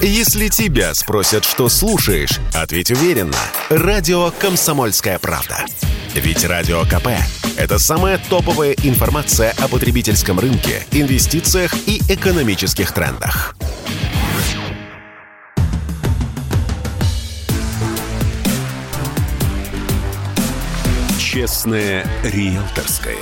Если тебя спросят, что слушаешь, ответь уверенно. Радио «Комсомольская правда». Ведь Радио КП – это самая топовая информация о потребительском рынке, инвестициях и экономических трендах. Честное риэлторское.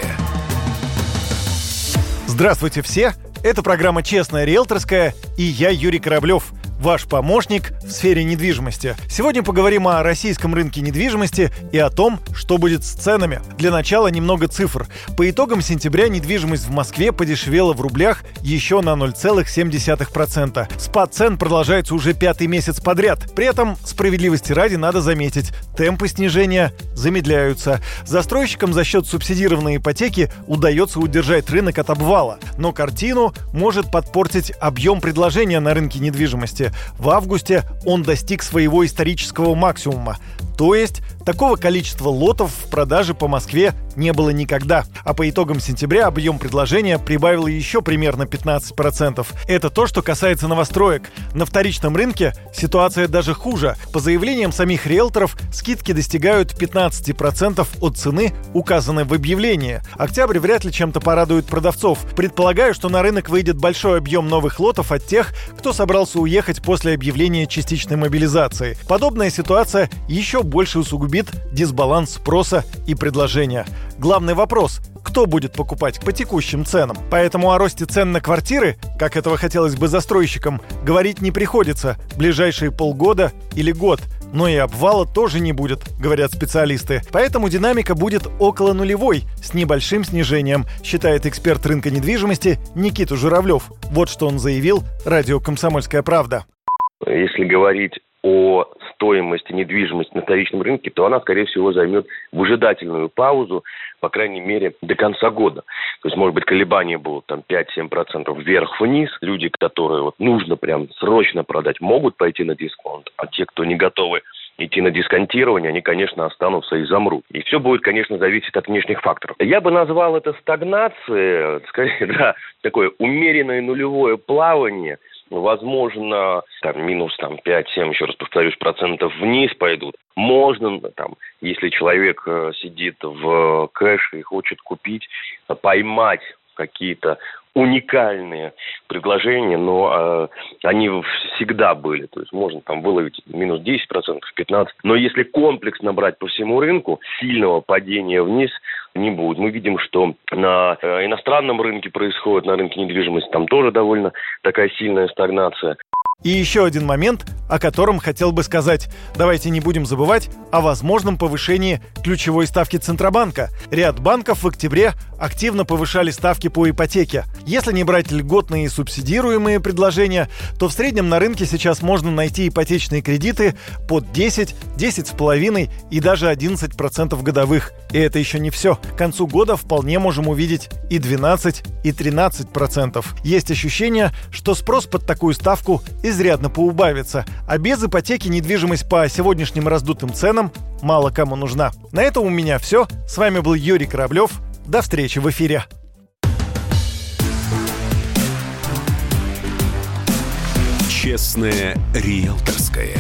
Здравствуйте все! Это программа «Честная риэлторская» и я Юрий Кораблев – ваш помощник в сфере недвижимости. Сегодня поговорим о российском рынке недвижимости и о том, что будет с ценами. Для начала немного цифр. По итогам сентября недвижимость в Москве подешевела в рублях еще на 0,7%. Спад цен продолжается уже пятый месяц подряд. При этом, справедливости ради, надо заметить, темпы снижения замедляются. Застройщикам за счет субсидированной ипотеки удается удержать рынок от обвала. Но картину может подпортить объем предложения на рынке недвижимости. В августе он достиг своего исторического максимума. То есть такого количества лотов в продаже по Москве не было никогда. А по итогам сентября объем предложения прибавил еще примерно 15%. Это то, что касается новостроек. На вторичном рынке ситуация даже хуже. По заявлениям самих риэлторов, скидки достигают 15% от цены, указанной в объявлении. Октябрь вряд ли чем-то порадует продавцов. Предполагаю, что на рынок выйдет большой объем новых лотов от тех, кто собрался уехать после объявления частичной мобилизации. Подобная ситуация еще больше усугубит дисбаланс спроса и предложения. Главный вопрос – кто будет покупать по текущим ценам. Поэтому о росте цен на квартиры, как этого хотелось бы застройщикам, говорить не приходится ближайшие полгода или год. Но и обвала тоже не будет, говорят специалисты. Поэтому динамика будет около нулевой, с небольшим снижением, считает эксперт рынка недвижимости Никита Журавлев. Вот что он заявил радио «Комсомольская правда». Если говорить о стоимости недвижимости на вторичном рынке, то она, скорее всего, займет выжидательную паузу, по крайней мере, до конца года. То есть, может быть, колебания будут там 5-7% вверх-вниз. Люди, которые вот нужно прям срочно продать, могут пойти на дисконт, а те, кто не готовы идти на дисконтирование, они, конечно, останутся и замрут. И все будет, конечно, зависеть от внешних факторов. Я бы назвал это стагнацией, скорее, да, такое умеренное нулевое плавание – возможно, там, минус там, 5-7, еще раз повторюсь, процентов вниз пойдут. Можно, там, если человек э, сидит в кэше и хочет купить, поймать какие-то уникальные предложения, но э, они всегда были. То есть можно там выловить минус 10%, 15%. Но если комплекс набрать по всему рынку, сильного падения вниз не будет. Мы видим, что на э, иностранном рынке происходит, на рынке недвижимости там тоже довольно такая сильная стагнация. И еще один момент, о котором хотел бы сказать. Давайте не будем забывать о возможном повышении ключевой ставки Центробанка. Ряд банков в октябре активно повышали ставки по ипотеке. Если не брать льготные и субсидируемые предложения, то в среднем на рынке сейчас можно найти ипотечные кредиты под 10, 10,5 и даже 11% годовых. И это еще не все. К концу года вполне можем увидеть и 12, и 13%. Есть ощущение, что спрос под такую ставку изрядно поубавится, а без ипотеки недвижимость по сегодняшним раздутым ценам мало кому нужна. На этом у меня все. С вами был Юрий Кораблев. До встречи в эфире. Честное риэлторское.